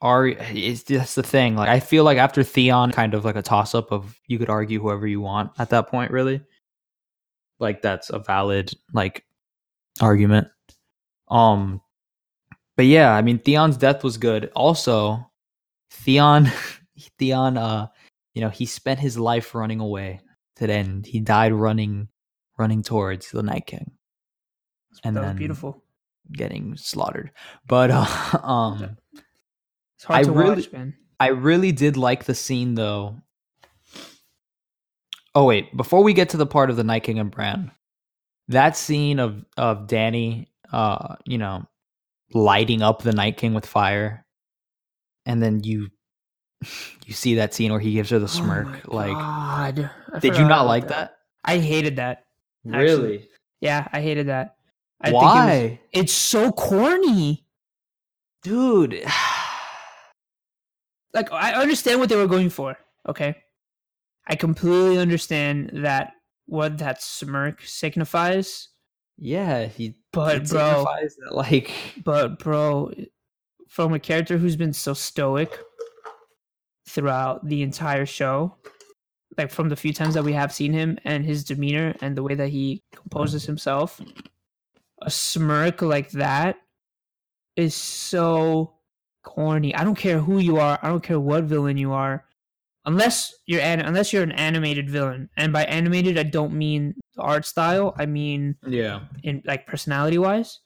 Arya. It's that's the thing. Like I feel like after Theon, kind of like a toss up of you could argue whoever you want at that point. Really, like that's a valid like argument. Um, but yeah, I mean Theon's death was good. Also, Theon, Theon, uh, you know, he spent his life running away to the end. He died running, running towards the Night King, and that was then beautiful. getting slaughtered. But uh, um. It's hard I to really- watch, man. I really did like the scene though. Oh wait, before we get to the part of the Night King and Bran, that scene of of Dany, uh, you know, lighting up the Night King with fire, and then you you see that scene where he gives her the smirk. Oh my like, God. Did you not like that? I hated that. Actually. Really? Yeah, I hated that. I Think it Why, was, it's so corny. dude? Like I understand what they were going for. Okay, I completely understand that what that smirk signifies. yeah, he. But it bro, signifies that, like, but bro, from a character who's been so stoic throughout the entire show, like from the few times that we have seen him and his demeanor and the way that he composes himself, a smirk like that is so corny. I don't care who you are. I don't care what villain you are. Unless you're an, unless you're an animated villain, and by animated I don't mean the art style. I mean yeah, in like personality wise.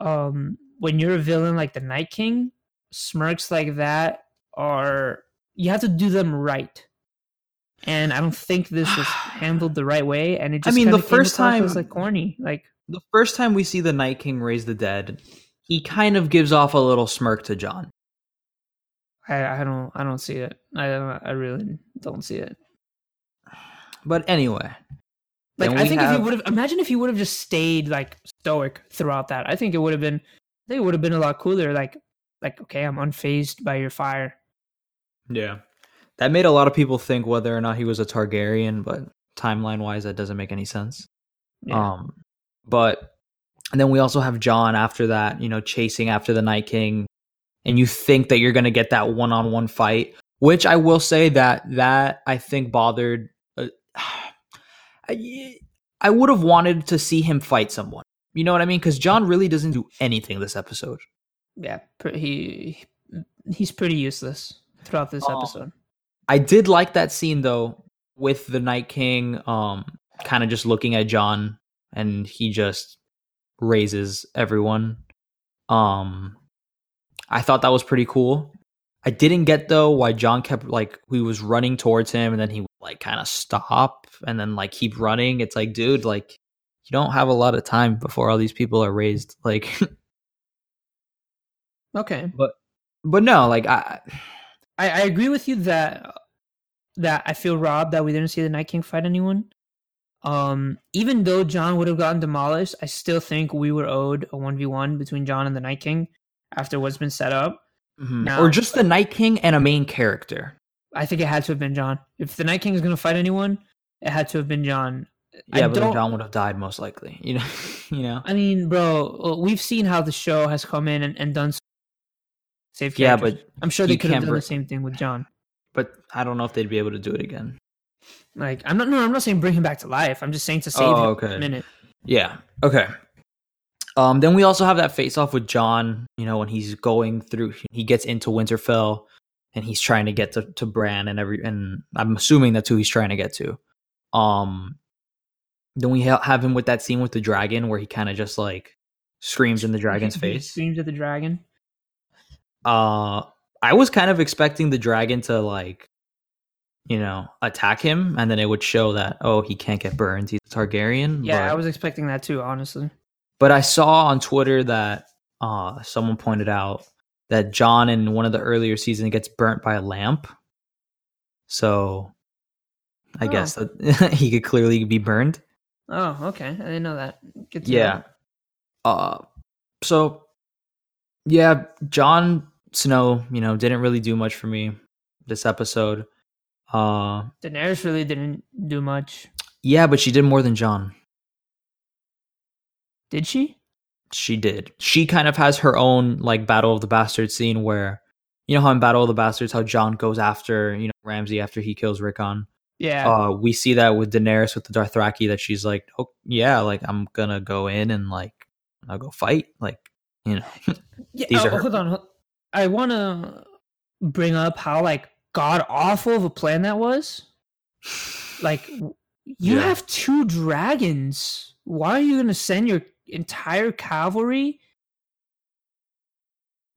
Um, when you're a villain like the Night King, smirks like that are you have to do them right. And I don't think this was handled the right way. And it just I mean, the first time- was like corny. Like the first time we see the Night King raise the dead, he kind of gives off a little smirk to Jon. I, I don't I don't see it. I I really don't see it. But anyway, Like I we think if have- he would have imagine if he would have just stayed like stoic throughout that. I think it would have been I think it would have been a lot cooler. Like like okay, I'm unfazed by your fire. yeah, that made a lot of people think whether or not he was a Targaryen, but timeline wise, that doesn't make any sense. Yeah. Um, but and then we also have Jon after that, you know, chasing after the Night King, and you think that you're gonna get that one on one fight, which I will say that that I think bothered. Uh, I, I would have wanted to see him fight someone. You know what I mean? Because Jon really doesn't do anything this episode. yeah, he he's pretty useless throughout this Oh. episode. I did like that scene though with the Night King um kind of just looking at Jon and he just raises everyone. Um I thought that was pretty cool. I didn't get though why Jon kept like he was running towards him and then he would like kind of stop and then like keep running. It's like dude like you don't have a lot of time before all these people are raised like Okay, but but no like I I, I agree with you that that I feel robbed that we didn't see the Night King fight anyone. Um, even though Jon would have gotten demolished, I still think we were owed a one v one between Jon and the Night King after what's been set up. mhm. Now- or just the Night King and a main character. I think it had to have been Jon. If the Night King is going to fight anyone, it had to have been Jon. I Yeah, but then Jon would have died most likely. You know, you know. I mean, bro, uh, we've seen how the show has come in and, and done. Save Yeah, but I'm sure they could have done br- the same thing with Jon. but I don't know if they'd be able to do it again. Like, I'm not. No, I'm not saying bring him back to life. I'm just saying to save Oh, him okay. a minute. Yeah. Okay. Um. Then we also have that face off with Jon. You know, when he's going through, he gets into Winterfell, and he's trying to get to to Bran and every. And I'm assuming that's who he's trying to get to. Um. Then we ha- have him with that scene with the dragon, where he kind of just like screams in the dragon's face. Screams at the dragon. uh I was kind of expecting the dragon to like you know attack him and then it would show that oh he can't get burned he's a Targaryen Yeah, but, I was expecting that too. Honestly. but I saw on Twitter that uh someone pointed out that Jon in one of the earlier seasons gets burnt by a lamp so I Oh. guess that he could clearly be burned Oh, okay. I didn't know that. Good to yeah uh so yeah Jon Snow you know didn't really do much for me this episode uh. Daenerys really didn't do much, Yeah, but she did more than Jon. did she? She did. She kind of has her own like Battle of the Bastards scene where you know how in Battle of the Bastards how Jon goes after, you know, Ramsay after he kills Rickon. Yeah. Uh we see that with Daenerys with the Dothraki that she's like, "Oh, yeah, like I'm going to go in and like I'll go fight." Like, you know. yeah. oh, hold on. I want to bring up how like god awful of a plan that was. Like, you Yeah. have two dragons. Why are you going to send your entire cavalry?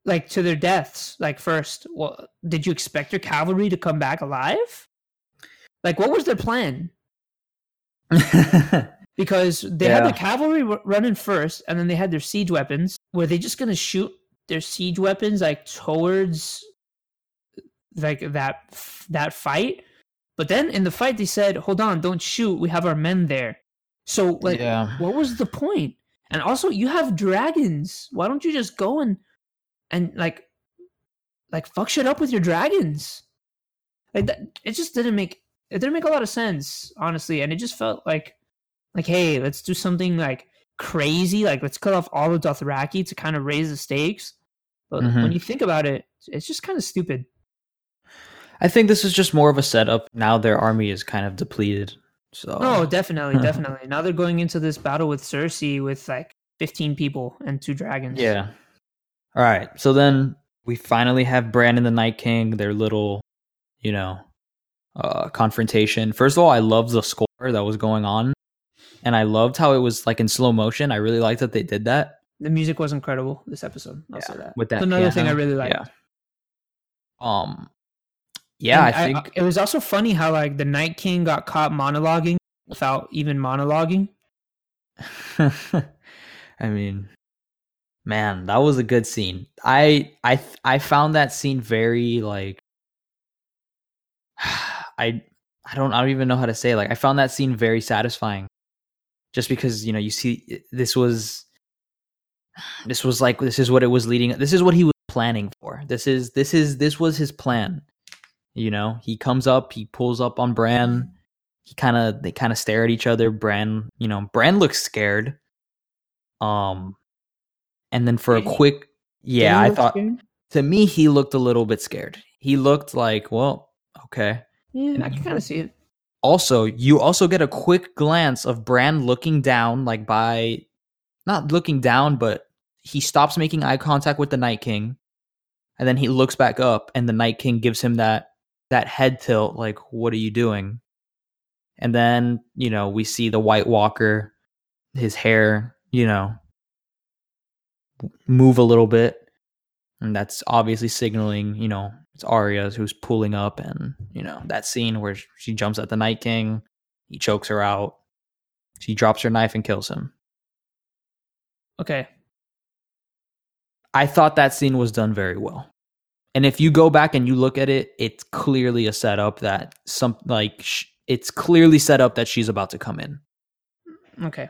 Like to their deaths. Like first, well, did you expect your cavalry to come back alive? Like, what was their plan? because they had the cavalry r- running first, and then they had their siege weapons. Were they just gonna shoot their siege weapons like towards like that that fight? But then in the fight, they said, "Hold on, don't shoot. We have our men there." So like, yeah. what was the point? And also, you have dragons. Why don't you just go and and like like fuck shit up with your dragons? Like that, it just didn't make it didn't make a lot of sense, honestly. And it just felt like like hey, let's do something like crazy. Like let's cut off all of Dothraki to kind of raise the stakes. But Mhm. when you think about it, it's just kind of stupid. I think this is just more of a setup. Now their army is kind of depleted. So Oh, definitely, definitely. Now they're going into this battle with Cersei with like 15 people and two dragons. Yeah. All right. So then we finally have Bran and the Night King, their little, you know, uh, confrontation. First of all, I loved the score that was going on. And I loved how it was like in slow motion. I really liked that they did that. The music was incredible this episode. I'll say that. With that another thing I really liked. Yeah. Um Yeah, And I uh, think it was also funny how like the Night King got caught monologuing without even monologuing. I mean, man, that was a good scene. I I I found that scene very like I I don't I don't even know how to say it. like I found that scene very satisfying. Just because, you know, you see eh, this was this was like this is what it was leading this is what he was planning for. This is this is this was his plan. You know, he comes up, he pulls up on Bran. He kind of they kind of stare at each other. Bran, you know, Bran looks scared. Um and then for a quick yeah, I thought scared? to me he looked a little bit scared. He looked like, well, okay. Yeah, I can kind of see it. Also, you also get a quick glance of Bran looking down, like by not looking down, but he stops making eye contact with the Night King, and then he looks back up, and the Night King gives him that that head tilt, like, "What are you doing?" And then you know we see the White Walker, his hair, you know, move a little bit, and that's obviously signaling, you know, it's Arya who's pulling up, and you know that scene where she jumps at the Night King, he chokes her out, she drops her knife and kills him. Okay. I thought that scene was done very well. And if you go back and you look at it, it's clearly a setup that some like sh- it's clearly set up that she's about to come in. Okay.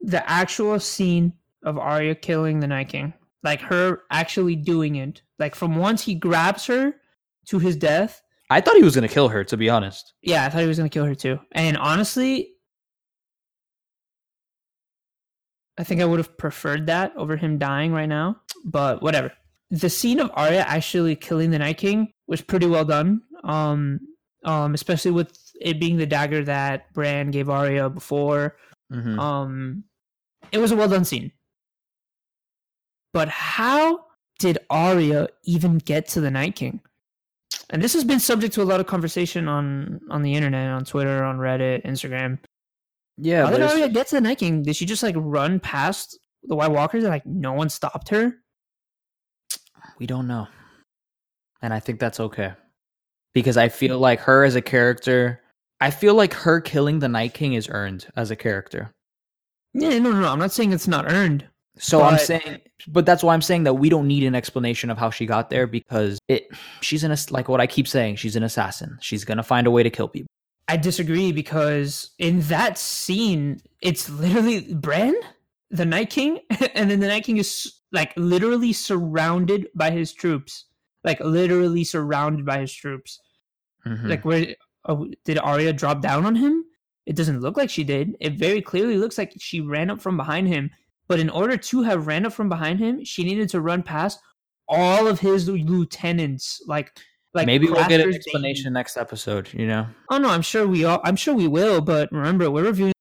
The actual scene of Arya killing the Night King, like her actually doing it, like from once he grabs her to his death. I thought he was going to kill her to be honest. Yeah, I thought he was gonna kill her too. And honestly, I think I would have preferred that over him dying right now. But whatever. The scene of Arya actually killing the Night King was pretty well done. Um, um, especially with it being the dagger that Bran gave Arya before. Mhm. Um, it was a well done scene. But how did Arya even get to the Night King? And this has been subject to a lot of conversation on on the internet, on Twitter, on Reddit, Instagram. Yeah, how did Arya get to the Night King? Did she just like run past the White Walkers and like no one stopped her? We don't know. And I think that's okay. Because I feel like her as a character, I feel like her killing the Night King is earned as a character. Yeah, no, no, no. I'm not saying it's not earned. So I'm But- saying, but that's why I'm saying that we don't need an explanation of how she got there because it. She's an like what I keep saying. She's an assassin. She's gonna find a way to kill people. I disagree because in that scene, it's literally Bran, the Night King, and then the Night King is like literally surrounded by his troops. Like literally surrounded by his troops. Mhm. Like where oh, did Arya drop down on him? It doesn't look like she did. It very clearly looks like she ran up from behind him. But in order to have ran up from behind him, she needed to run past all of his lieutenants. Like, like Maybe we'll get an explanation next episode. You know. Oh no, I'm sure we all. I'm sure we will. But remember, we're reviewing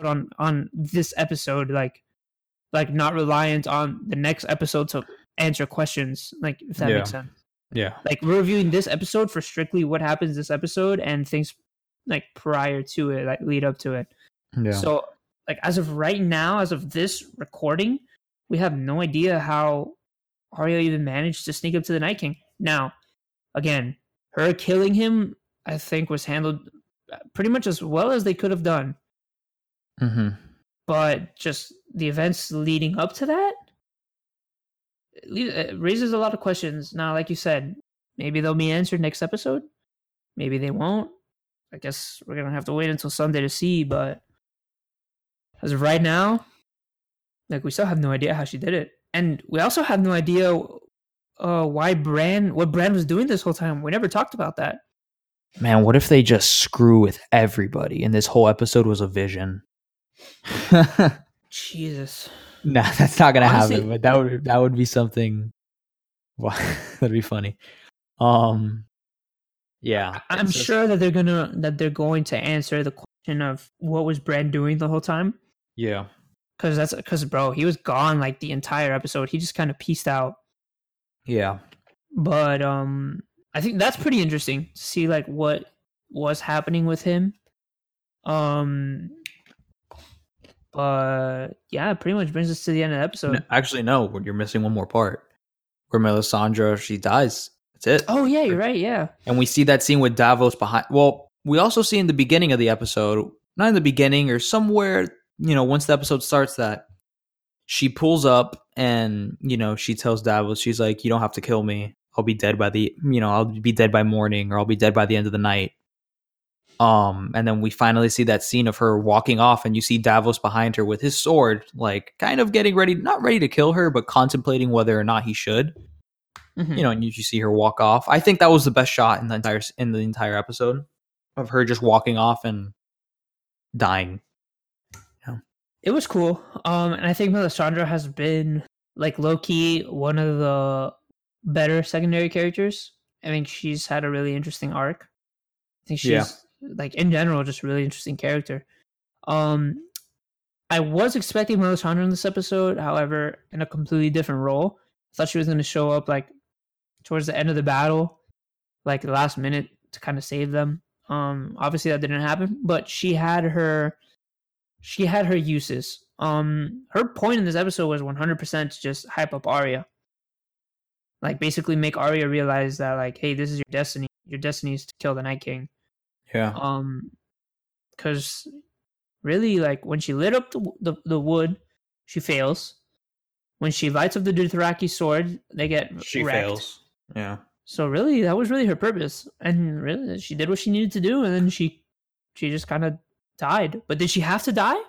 on on this episode, like, like not reliant on the next episode to answer questions. Like, if that Yeah. makes sense. Yeah. Like, we're reviewing this episode for strictly what happens this episode and things like prior to it, like lead up to it. Yeah. So, like as of right now, as of this recording, we have no idea how Arya even managed to sneak up to the Night King. Now, again, her killing him, I think, was handled pretty much as well as they could have done. hmm but just the events leading up to that it raises a lot of questions. Now, like you said, maybe they'll be answered next episode. Maybe they won't. I guess we're gonna have to wait until Sunday to see. But as of right now, like we still have no idea how she did it, and we also have no idea uh, why Bran, what Bran was doing this whole time. We never talked about that. Man, what if they just screw with everybody and this whole episode was a vision? Jesus. nah, that's not gonna Honestly- happen. But that would that would be something. Wow, that'd be funny. Um, yeah, I'm just- sure that they're gonna that they're going to answer the question of what was Bran doing the whole time. Yeah, Cause that's cause bro, he was gone like the entire episode. He just kind of pieced out. yeah, But um I think that's pretty interesting to see like what was happening with him. Um but yeah, it pretty much brings us to the end of the episode. No, actually, no, you're missing one more part where Melisandre she dies. That's it. Oh yeah, you're right, yeah. And we see that scene with Davos behind. Well, we also see in the beginning of the episode, not in the beginning or somewhere, you know, once the episode starts, that she pulls up and, you know, she tells Davos, she's like, you don't have to kill me. I'll be dead by the, you know, I'll be dead by morning or I'll be dead by the end of the night. Um, and then we finally see that scene of her walking off, and you see Davos behind her with his sword, like kind of getting ready, not ready to kill her, but contemplating whether or not he should Mhm. you know, and you just see her walk off. I think that was the best shot in the entire in the entire episode of her just walking off and dying. It was cool. Um, and I think Melisandre has been like low key one of the better secondary characters. I think she's had a really interesting arc. I think she's Yeah. Like in general just really interesting character. Um, I was expecting Melisandre in this episode, however, in a completely different role. I thought she was going to show up like towards the end of the battle, like the last minute to kind of save them. Um, obviously that didn't happen, but she had her she had her uses. Um, her point in this episode was 100% to just hype up Arya. Like basically make Arya realize that like, hey, this is your destiny. Your destiny is to kill the Night King. Yeah. Um, because really, like when she lit up the, the the wood, she fails. When she lights up the Dothraki sword, they get She wrecked. fails. Yeah. So really, that was really her purpose, and really, she did what she needed to do, and then she she just kind of died. But did she have to die?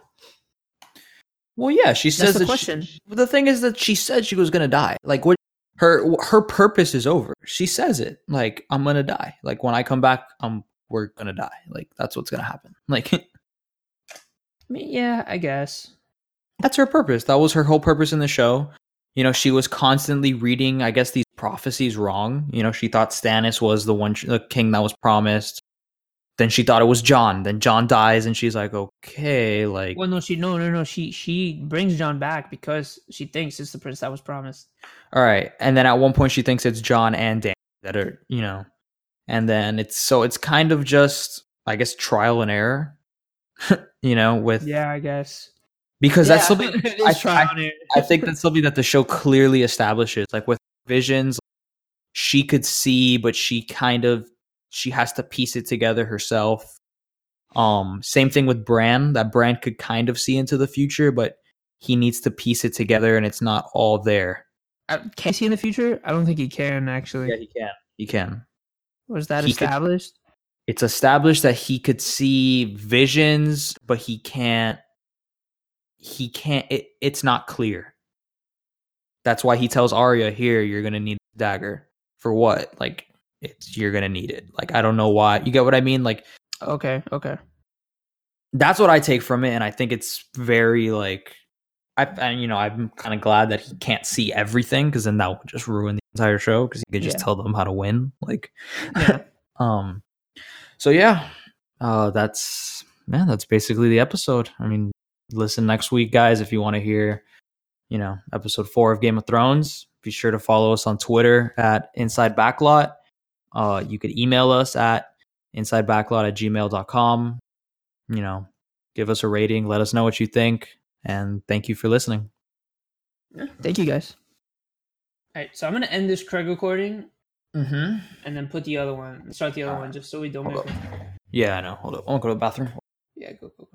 Well, yeah, she That's says the that question. She, the thing is that she said she was gonna die. Like what her her purpose is over. She says it. Like I'm gonna die. Like when I come back, I'm we're gonna die. Like that's what's gonna happen. Like I mean, yeah, I guess. that's her purpose. That was her whole purpose in the show. You know, she was constantly reading, I guess, these prophecies wrong. You know, she thought Stannis was the one, the king that was promised. Then she thought it was Jon. Then Jon dies, and she's like, okay, like, Well, no, she no no no she she brings Jon back because she thinks it's the prince that was promised. all right. And then at one point, she thinks it's Jon and Dan that are, you know, and then it's so it's kind of just, I guess, trial and error. you know, with Yeah, I guess. because that's something I- is trial and error. I think that's something that the show clearly establishes. Like with visions, she could see, but she kind of she has to piece it together herself. Um, same thing with Bran. That Bran could kind of see into the future, but he needs to piece it together, and it's not all there. Uh, Can he see in the future? I don't think he can actually. Yeah, he can. He can. Was that he could- established? It's established that he could see visions, but he can't. He can't. It, it's not clear. That's why he tells Arya, "Here, you're gonna need a dagger for what? Like, it's you're gonna need it. Like, I don't know why. You get what I mean? Like, Okay, okay. that's what I take from it, and I think it's very like, I and you know, I'm kind of glad that he can't see everything because then that would just ruin the entire show because you could just Yeah. tell them how to win. Like, Yeah. um, so yeah, uh, that's man, that's basically the episode. I mean, listen next week, guys, if you want to hear, you know, episode four of Game of Thrones. Be sure to follow us on Twitter at Inside Backlot. Uh, you could email us at insidebacklot at gmail.com. You know, give us a rating, let us know what you think, and thank you for listening. Thank you guys. All right, so I'm gonna end this Craig recording Mm-hmm. and then put the other one, start the other one, just so we don't Hold up. Yeah, I know. Hold up. I want to go to the bathroom. Yeah, go go go.